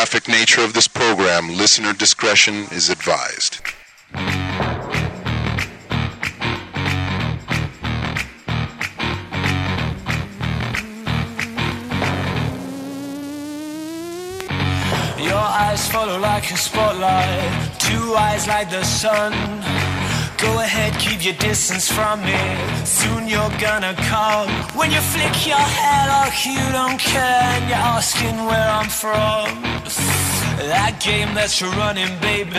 graphic nature of this program, listener discretion is advised. Your eyes follow like a spotlight, two eyes like the sun. Go ahead, keep your distance from me. Soon you're gonna come. When you flick your hair like you don't care, and you're asking where I'm from. That game that you're running, baby,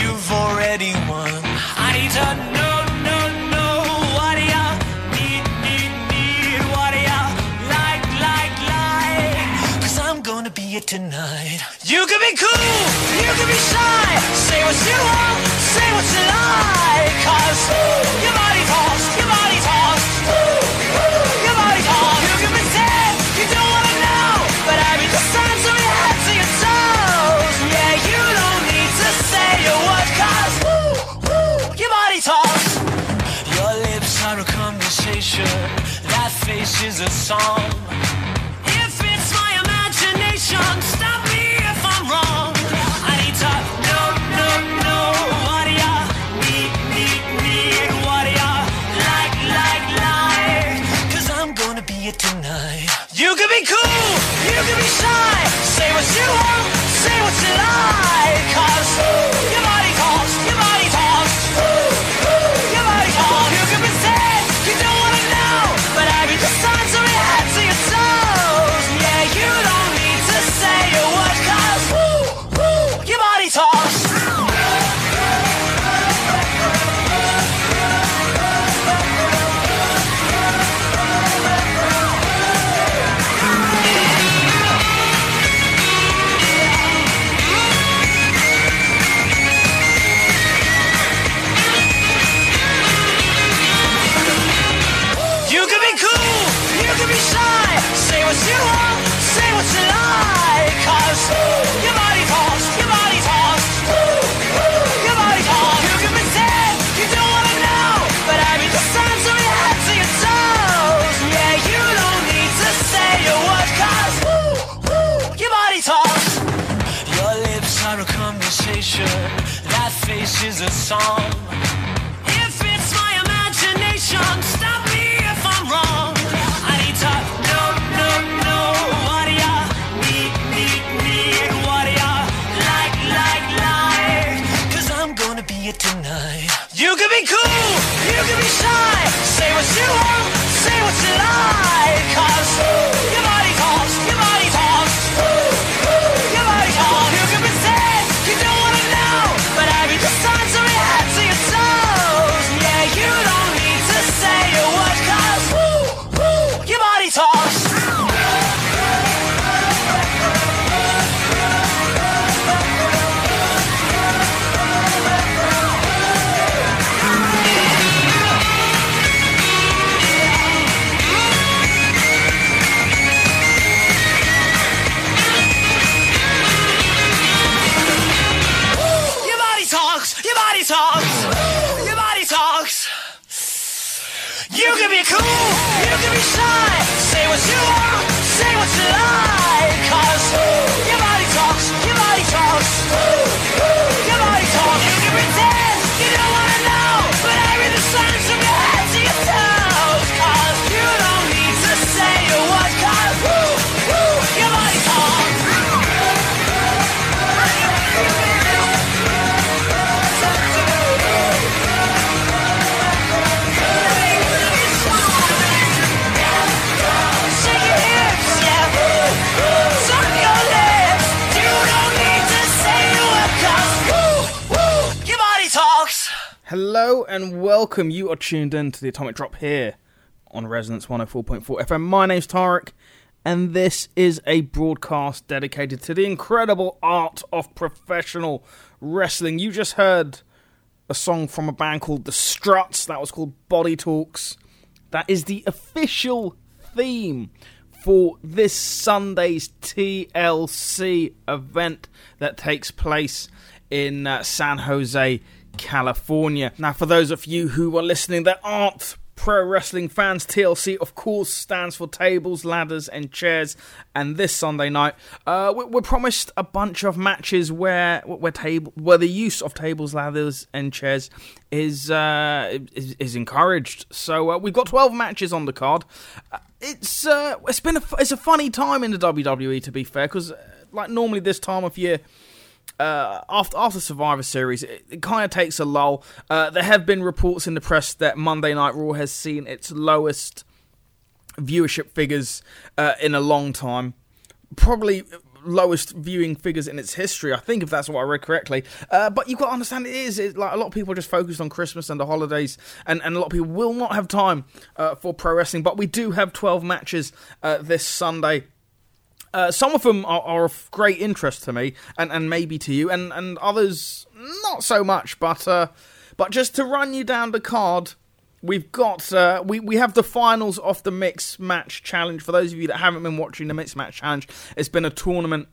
you've already won. I need to know, it tonight. You can be cool, you can be shy. Say what you want, say what you like. Cause your body talks, your body talks. Your body talks. You can pretend you don't wanna know. But I read the signs from your head to your toes. Yeah, you don't need to say a word. Cause your body talks. Your lips are a conversation. That face is a song. You can be it tonight You could be cool, you can be shy. Say what you want, say what you like. Is a song. If it's my imagination, stop me if I'm wrong. I need to know, know, know what do ya need, need, need? What do ya like, like, like? Cause I'm gonna be it tonight. You can be cool, you can be shy. Say what you want, say what you like. You can be cool. You can be shy. Say what you want. Say what you like. Cause your body talks. Your body talks. Your body talks. You can pretend you don't Hello and welcome. You are tuned in to the Atomic Drop here on Resonance 104.4 FM. My name's Tariq, and this is a broadcast dedicated to the incredible art of professional wrestling. You just heard a song from a band called The Struts, that was called Body Talks. That is the official theme for this Sunday's TLC event that takes place in uh, San Jose, California. Now, for those of you who are listening that aren't Pro Wrestling Fans TLC, of course, stands for tables, ladders, and chairs. And this Sunday night, uh, we- we're promised a bunch of matches where where table where the use of tables, ladders, and chairs is uh, is, is encouraged. So uh, we've got twelve matches on the card. Uh, it's uh, it's been a it's a funny time in the WWE to be fair, because like normally this time of year uh, after after Survivor Series, it, it kind of takes a lull. Uh, there have been reports in the press that Monday Night Raw has seen its lowest viewership figures uh, in a long time, probably lowest viewing figures in its history. I think if that's what I read correctly. Uh, but you've got to understand it is it, like a lot of people are just focused on Christmas and the holidays, and, and a lot of people will not have time uh, for pro wrestling. But we do have twelve matches uh, this Sunday. Uh, some of them are, are, of great interest to me, and, and maybe to you, and, and others not so much. But uh, but just to run you down the card, we've got uh, we we have the finals of the mixed match challenge. For those of you that haven't been watching the mixed match challenge, it's been a tournament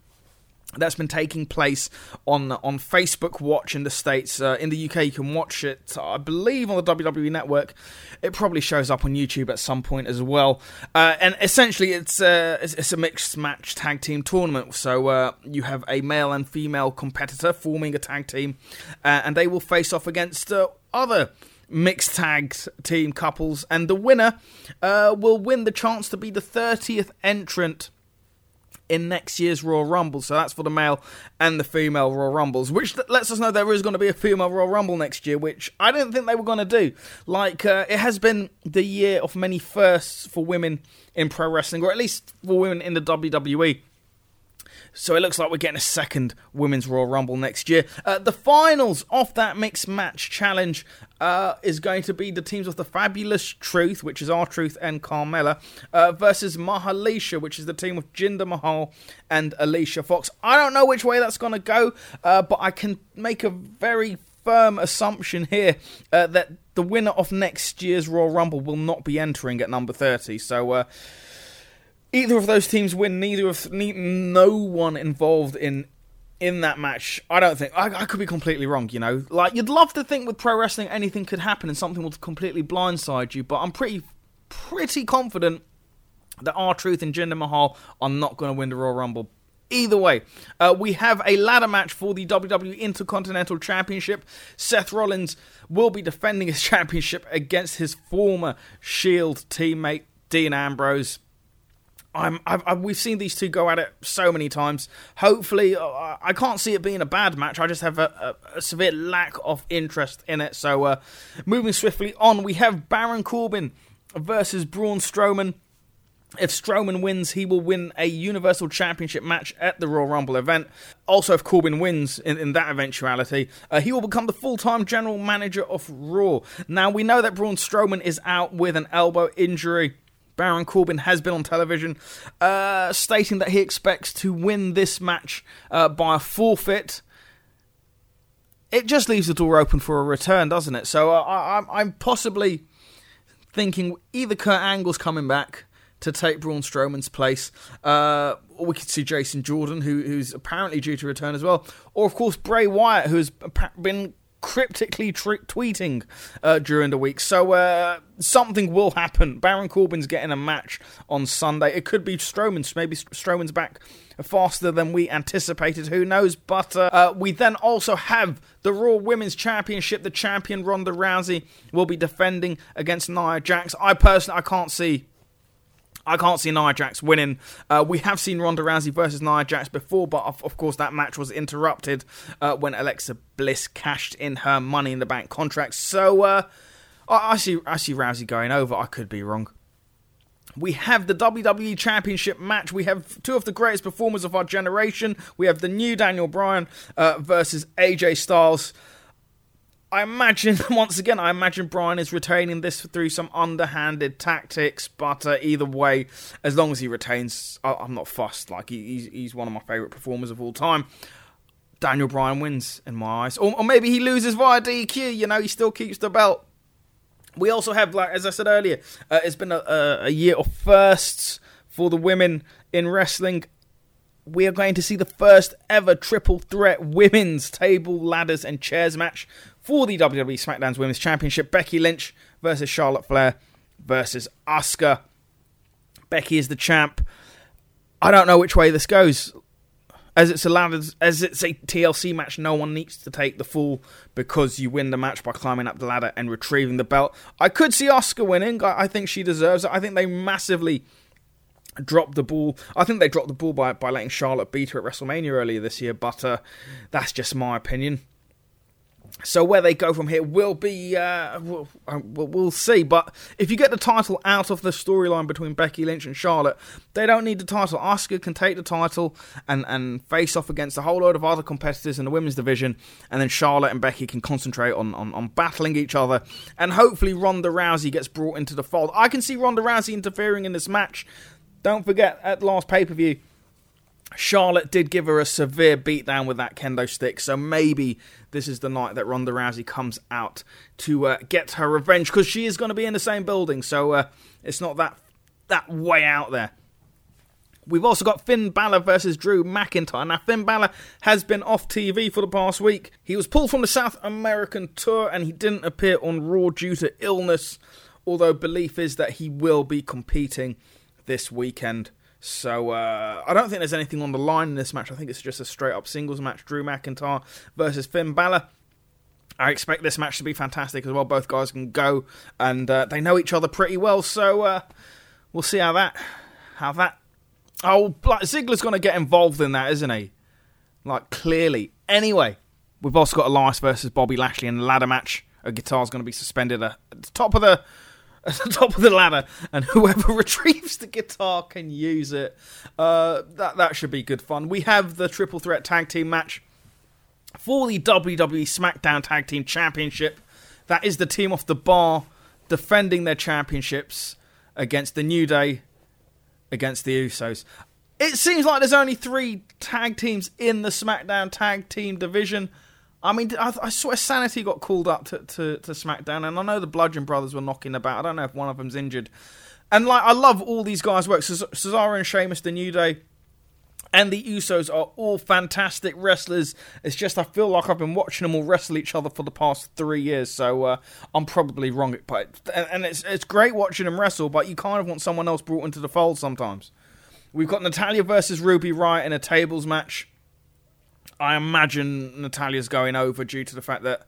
that's been taking place on on Facebook Watch in the states. Uh, in the UK, you can watch it, I believe, on the WWE Network. It probably shows up on YouTube at some point as well. Uh, and essentially, it's, uh, it's, it's a mixed match tag team tournament. So uh, you have a male and female competitor forming a tag team, uh, and they will face off against other mixed tag team couples, and the winner will win the chance to be the 30th entrant in next year's Royal Rumble. So that's for the male and the female Royal Rumbles, which lets us know there is going to be a female Royal Rumble next year, which I didn't think they were going to do. Like, uh, it has been the year of many firsts for women in pro wrestling, or at least for women in the WWE. So it looks like we're getting a second Women's Royal Rumble next year. Uh, the finals of that mixed match challenge uh, is going to be the teams of the Fabulous Truth, which is R-Truth and Carmella, uh, versus Mahalicia, which is the team of Jinder Mahal and Alicia Fox. I don't know which way that's going to go, uh, but I can make a very firm assumption here uh, that the winner of next year's Royal Rumble will not be entering at number 30. So, uh, either of those teams win, neither of no one involved in in that match. I don't think I, I, could be completely wrong. You know, like you'd love to think with pro wrestling anything could happen and something will completely blindside you, but I'm pretty pretty confident that R-Truth and Jinder Mahal are not going to win the Royal Rumble. Either way, uh, we have a ladder match for the WWE Intercontinental Championship. Seth Rollins will be defending his championship against his former Shield teammate Dean Ambrose. I'm, I've, I've, we've seen these two go at it so many times. Hopefully, uh, I can't see it being a bad match. I just have a, a, a severe lack of interest in it. So, uh, moving swiftly on, we have Baron Corbin versus Braun Strowman. If Strowman wins, he will win a Universal Championship match at the Royal Rumble event. Also, if Corbin wins in, in that eventuality, uh, he will become the full time general manager of Raw. Now, we know that Braun Strowman is out with an elbow injury. Baron Corbin has been on television uh, stating that he expects to win this match uh, by a forfeit. It just leaves the door open for a return, doesn't it? So uh, I, I'm possibly thinking either Kurt Angle's coming back to take Braun Strowman's place, uh, or we could see Jason Jordan, who, who's apparently due to return as well, or of course Bray Wyatt, who's been cryptically t- tweeting uh, during the week. So uh, something will happen. Baron Corbin's getting a match on Sunday. It could be Strowman's. Maybe Strowman's back faster than we anticipated. Who knows? But uh, uh, we then also have the Raw Women's Championship. The champion Ronda Rousey will be defending against Nia Jax. I personally, I can't see I can't see Nia Jax winning. Uh, we have seen Ronda Rousey versus Nia Jax before, but of, of course that match was interrupted uh, when Alexa Bliss cashed in her Money in the Bank contract. So uh, I, I, see, I see Rousey going over. I could be wrong. We have the WWE Championship match. We have two of the greatest performers of our generation. We have the new Daniel Bryan uh, versus AJ Styles. I imagine, once again, I imagine Bryan is retaining this through some underhanded tactics, but uh, either way, as long as he retains, I- am not fussed. Like, he- he's, he's one of my favourite performers of all time. Daniel Bryan wins, in my eyes. Or, or maybe he loses via DQ, you know, he still keeps the belt. We also have, like as I said earlier, uh, it's been a, a year of firsts for the women in wrestling we are going to see the first ever triple threat women's table, ladders, and chairs match for the WWE SmackDown's Women's Championship. Becky Lynch versus Charlotte Flair versus Asuka. Becky is the champ. I don't know which way this goes. As it's allowed as, it's a TLC match, no one needs to take the fall because you win the match by climbing up the ladder and retrieving the belt. I could see Asuka winning. I, I think she deserves it. I think they massively dropped the ball. I think they dropped the ball by by letting Charlotte beat her at WrestleMania earlier this year, but uh, that's just my opinion. So where they go from here will be uh, we'll, uh, we'll, see. But if you get the title out of the storyline between Becky Lynch and Charlotte, they don't need the title. Asuka can take the title and and face off against a whole load of other competitors in the women's division, and then Charlotte and Becky can concentrate on on, on battling each other. And hopefully Ronda Rousey gets brought into the fold. I can see Ronda Rousey interfering in this match. Don't forget at last pay per view. Charlotte did give her a severe beatdown with that kendo stick, so maybe this is the night that Ronda Rousey comes out to uh, get her revenge because she is going to be in the same building, so uh, it's not that that way out there. We've also got Finn Balor versus Drew McIntyre. Now, Finn Balor has been off TV for the past week. He was pulled from the South American tour and he didn't appear on Raw due to illness, although belief is that he will be competing this weekend. So uh, I don't think there's anything on the line in this match. I think it's just a straight up singles match: Drew McIntyre versus Finn Balor. I expect this match to be fantastic as well. Both guys can go, and uh, they know each other pretty well. So uh, we'll see how that, how that. Oh, like Ziggler's going to get involved in that, isn't he? Like clearly. Anyway, we've also got Elias versus Bobby Lashley in the ladder match. A guitar's going to be suspended at the top of the at the top of the ladder, and whoever retrieves the guitar can use it. Uh, that that should be good fun. We have the triple threat tag team match for the WWE SmackDown Tag Team Championship. That is the team off the bar defending their championships against the New Day, against the Usos. It seems like there's only three tag teams in the SmackDown Tag Team division. I mean, I, I swear Sanity got called up to, to, to SmackDown, and I know the Bludgeon Brothers were knocking about. I don't know if one of them's injured. And like, I love all these guys' work. Cesaro and Sheamus, the New Day, and the Usos are all fantastic wrestlers. It's just I feel like I've been watching them all wrestle each other for the past three years, so uh, I'm probably wrong. But and it's it's great watching them wrestle, but you kind of want someone else brought into the fold sometimes. We've got Natalya versus Ruby Riott in a tables match. I imagine Natalya's going over due to the fact that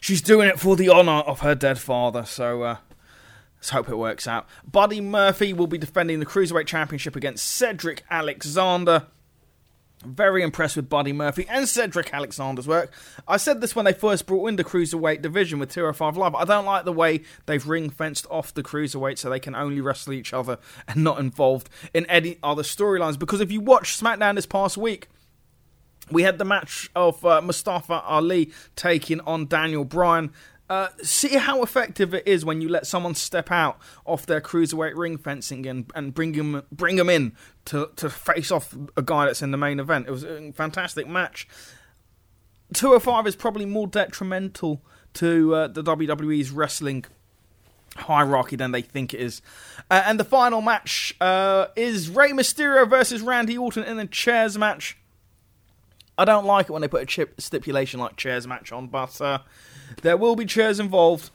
she's doing it for the honour of her dead father. So uh, let's hope it works out. Buddy Murphy will be defending the Cruiserweight Championship against Cedric Alexander. Very impressed with Buddy Murphy and Cedric Alexander's work. I said this when they first brought in the Cruiserweight division with 205 Live. I don't like the way they've ring fenced off the Cruiserweight so they can only wrestle each other and not involved in any other storylines. Because if you watch SmackDown this past week, we had the match of uh, Mustafa Ali taking on Daniel Bryan. Uh, see how effective it is when you let someone step out off their cruiserweight ring fencing and, and bring him bring him in to, to face off a guy that's in the main event. It was a fantastic match. 205 is probably more detrimental to uh, the WWE's wrestling hierarchy than they think it is. Uh, and the final match uh, is Rey Mysterio versus Randy Orton in a chairs match. I don't like it when they put a chip stipulation like chairs match on, but uh, there will be chairs involved.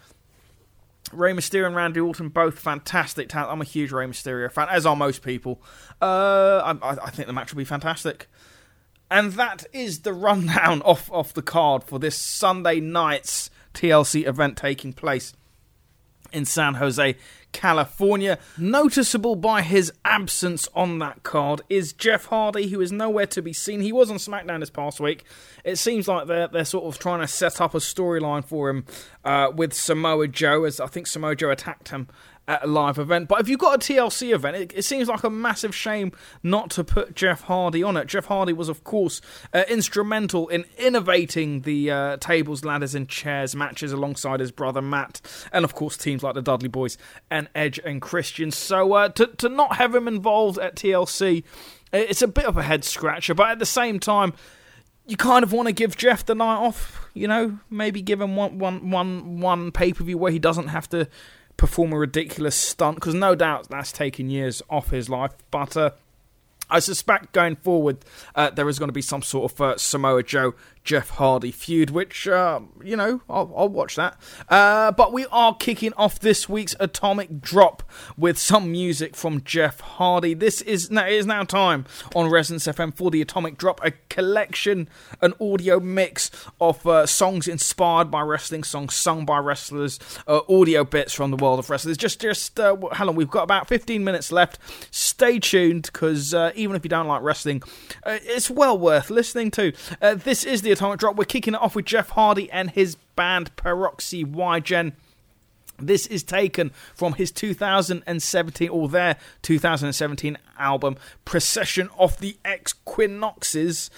Rey Mysterio and Randy Orton, both fantastic talent. I'm a huge Rey Mysterio fan, as are most people. Uh, I, I, think the match will be fantastic. And that is the rundown off, off the card for this Sunday night's TLC event taking place in San Jose, California. Noticeable by his absence on that card is Jeff Hardy, who is nowhere to be seen. He was on SmackDown this past week. It seems like they're they're sort of trying to set up a storyline for him uh, with Samoa Joe, as I think Samoa Joe attacked him at a live event. But if you've got a TLC event, it, it, seems like a massive shame not to put Jeff Hardy on it. Jeff Hardy was, of course, uh, instrumental in innovating the uh, tables, ladders, and chairs matches alongside his brother Matt, and of course teams like the Dudley Boys and Edge and Christian. So uh, to to not have him involved at TLC, it's a bit of a head scratcher. But at the same time you kind of want to give Jeff the night off, you know, maybe give him one, one, one, one pay per view where he doesn't have to perform a ridiculous stunt because no doubt that's taken years off his life. But uh, I suspect going forward, uh, there is going to be some sort of uh, Samoa Joe Jeff Hardy feud, which, uh, you know, I'll, I'll watch that. Uh, but we are kicking off this week's Atomic Drop with some music from Jeff Hardy. This is now, it is now time on Resonance FM for the Atomic Drop, a collection, an audio mix of uh, songs inspired by wrestling, songs sung by wrestlers, uh, audio bits from the world of wrestlers. Just, just, how long? We've got about 15 minutes left. Stay tuned because even if you don't like wrestling, it's well worth listening to. this is the Atomic Drop. We're kicking it off with Jeff Hardy and his band PeroxWhyGen. This is taken from his 2017 or their 2017 album Precession of the Equinoxes.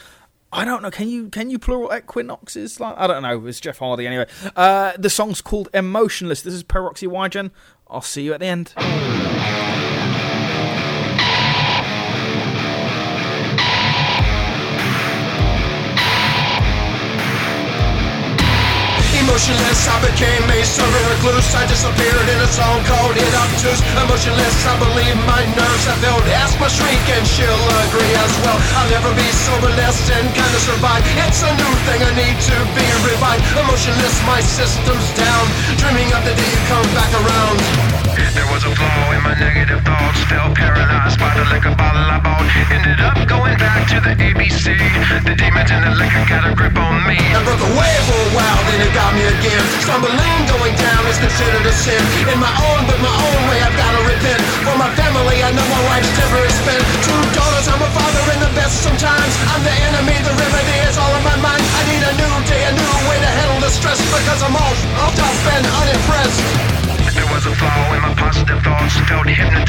I don't know. Can you can you plural equinoxes? Like I don't know. It's Jeff Hardy anyway. Uh, the song's called Emotionless. This is PeroxWhyGen. I'll see you at the end. Emotionless, I became a server recluse I disappeared in a song called It Obtuse Emotionless, I believe my nerves have failed Ask my and she'll agree as well. I'll never be soberless and kinda survive. It's a new thing, I need to be revived. Emotionless, my system's down. Dreaming of the day you come back around There was a flaw in my negative thoughts Felt paralyzed by the liquor bottle I bought. Ended up going back to the ABC The demons in the liquor got a grip on me. I broke away for a while, then it got me again. Stumbling, going down is considered a sin. In my own, but my own way I've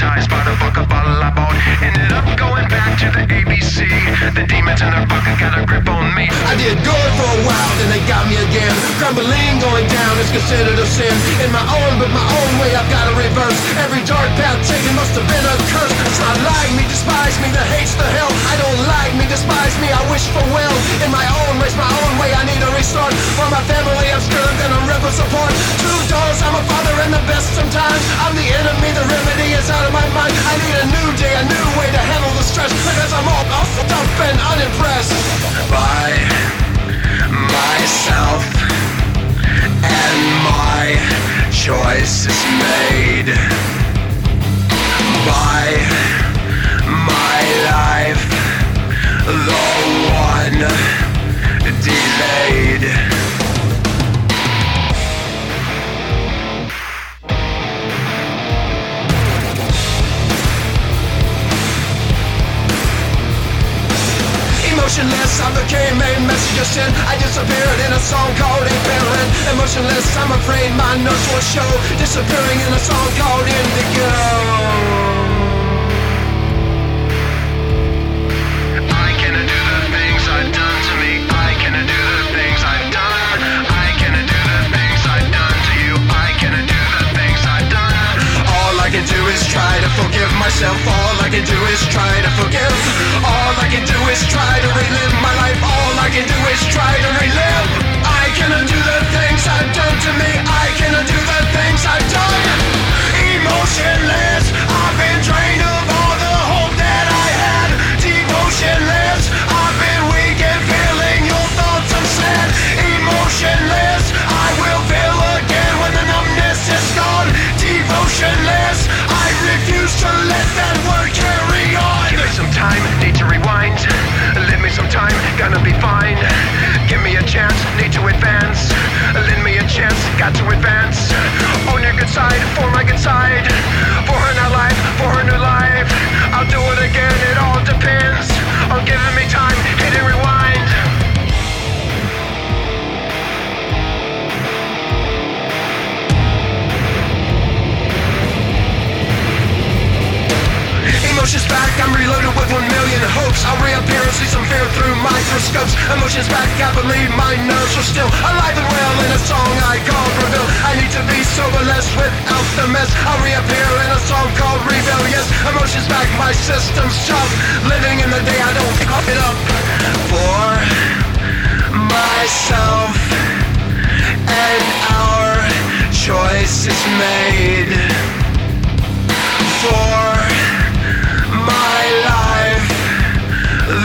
hypnotized by the bottle I bought Ended up going back to the ABC The demons in their vodka got a grip on me. I did good for a while, then they got me again. Crumbling, going down is considered a sin. In my own, but my own way I've got to reverse. Every dark path taken must have been a curse. It's not like me, despise me, that hates the hell. I don't like me, despise me, I wish for well. In my own race, my own way, I need a restart. For my family, I'm scared I'm gonna apart. Two doors, I'm a father and the best sometimes. I'm the enemy, the remedy is out of my mind. I need a new day, a new way to handle the stress. Because I'm all fucked up unimpressed By myself try to relive my life. All I can do is try to relive got to advance. On your good side, for my good side. For her new life, for her new life. I'll do it again, it all depends On giving me time, hit and rewind Emotions back, I'm reloaded with one million hopes. I'll reappear and see some fear through microscopes. Emotions back, I believe my nerves are still Alive and well. In a song I call Reveal I need to be soberless without the mess. I'll reappear in a song called Rebellious. Emotions back, my system's chopped. Living in the day I don't pick it up For myself. And our choice is made For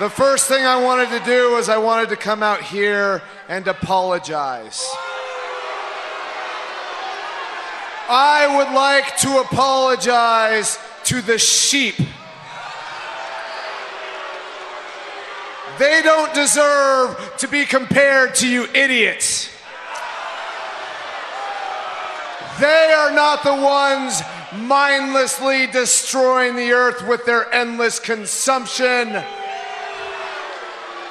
The first thing I wanted to do was I wanted to come out here and apologize. I would like to apologize to the sheep. They don't deserve to be compared to you idiots. They are not the ones mindlessly destroying the earth with their endless consumption.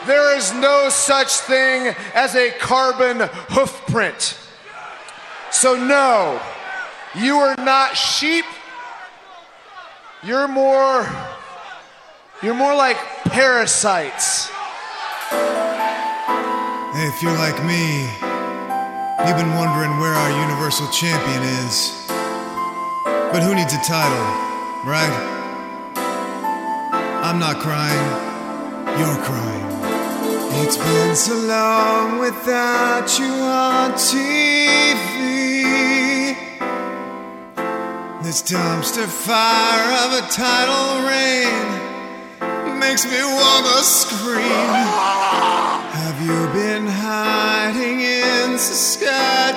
There is no such thing as a carbon hoofprint. So, no, you are not sheep. You're more, you're more like parasites. If you're like me, you've been wondering where our Universal Champion is. But who needs a title, right? I'm not crying, you're crying. It's been so long without you on TV. This dumpster fire of a tidal reign makes me wanna scream. Have you been hiding in Saskatchewan?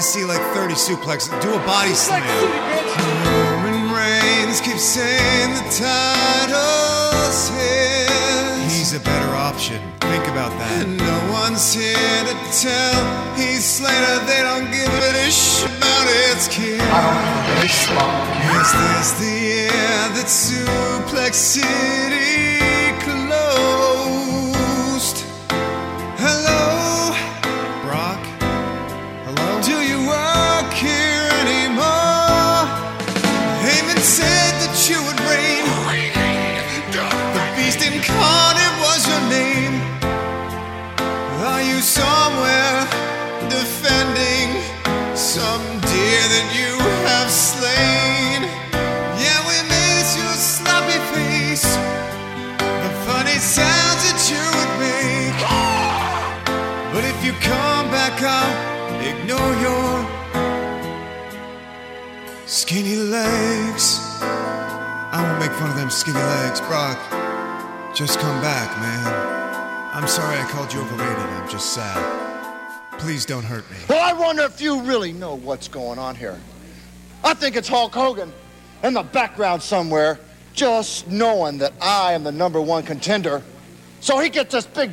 To see like 30 suplexes. Do a body slam. Roman Reigns keeps saying the title's his. He's a better option. Think about that. And no one's here to tell Heath Slater they don't give a shit about its kid. I don't give a. Is this the year that Suplex City legs. I won't make fun of them skinny legs, Brock. Just come back, man. I'm sorry I called you overrated. I'm just sad. Please don't hurt me. Well, I wonder if you really know what's going on here. I think it's Hulk Hogan in the background somewhere, just knowing that I am the number one contender. So he gets this big,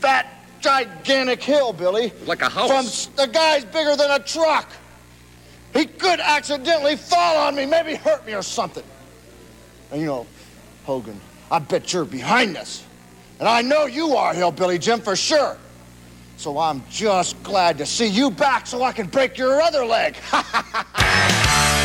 fat, gigantic hillbilly. Like a house. From s- the guy's bigger than a truck. He could accidentally fall on me, maybe hurt me or something. And you know, Hogan, I bet you're behind this. And I know you are, Hillbilly Jim, for sure. So I'm just glad to see you back so I can break your other leg.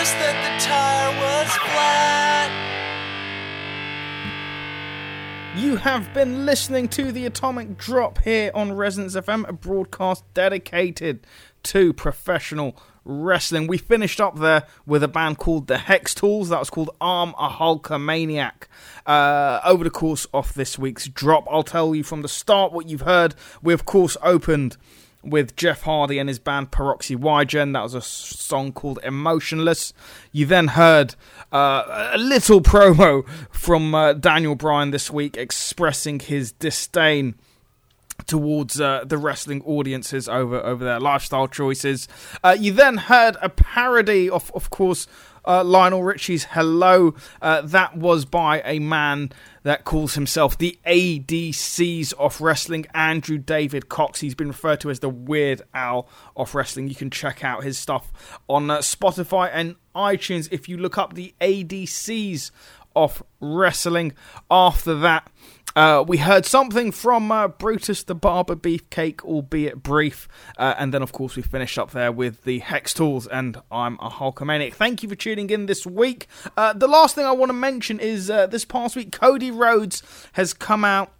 noticed that the tire was flat. You have been listening to the Atomic Drop here on Resonance FM, a broadcast dedicated to professional wrestling. We finished up there with a band called the Hextalls. That was called I'm a Hulkamaniac. Uh, over the course of this week's drop, I'll tell you from the start what you've heard. We, of course, opened with Jeff Hardy and his band PeroxWhyGen. That was a song called Emotionless. You then heard uh, a little promo from uh, Daniel Bryan this week expressing his disdain towards uh, the wrestling audiences over over their lifestyle choices. Uh, you then heard a parody of, of course, uh, Lionel Richie's "Hello." Uh, that was by a man that calls himself the ADCs of wrestling, Andrew David Cox. He's been referred to as the Weird Al of wrestling. You can check out his stuff on uh, Spotify and iTunes if you look up the ADCs of wrestling. After that. Uh, we heard something from uh, Brutus the Barber Beefcake, albeit brief. Uh, and then, of course, we finished up there with the Hextalls and I'm a Hulkamaniac. Thank you for tuning in this week. Uh, the last thing I want to mention is uh, this past week, Cody Rhodes has come out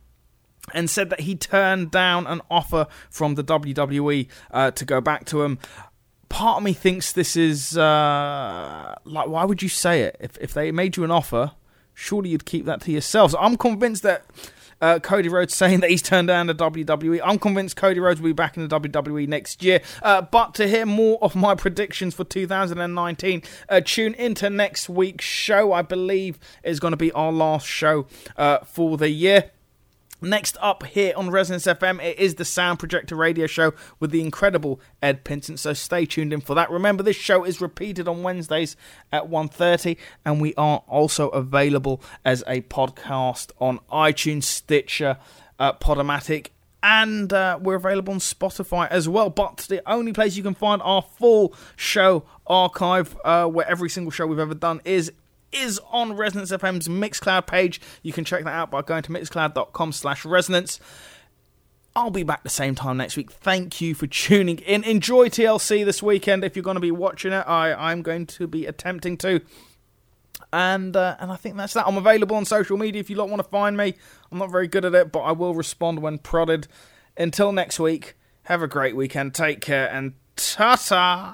and said that he turned down an offer from the WWE uh, to go back to him. Part of me thinks this is uh, like, why would you say it? If if they made you an offer, surely you'd keep that to yourselves. I'm convinced that uh, Cody Rhodes saying that he's turned down the WWE. I'm convinced Cody Rhodes will be back in the WWE next year. Uh, but to hear more of my predictions for 2019, uh, tune into next week's show. I believe is going to be our last show uh, for the year. Next up here on Resonance FM, it is the Sound Projector Radio Show with the incredible Ed Pinsent. So stay tuned in for that. Remember, this show is repeated on Wednesdays at 1.30 and we are also available as a podcast on iTunes, Stitcher, uh, Podomatic, and uh, we're available on Spotify as well. But the only place you can find our full show archive, uh, where every single show we've ever done is is on Resonance FM's Mixcloud page. You can check that out by going to mixcloud.com slash resonance. I'll be back the same time next week. Thank you for tuning in. Enjoy TLC this weekend if you're going to be watching it. I, I'm going to be attempting to. And uh, and I think that's that. I'm available on social media if you lot want to find me. I'm not very good at it, but I will respond when prodded. Until next week, have a great weekend. Take care and ta ta.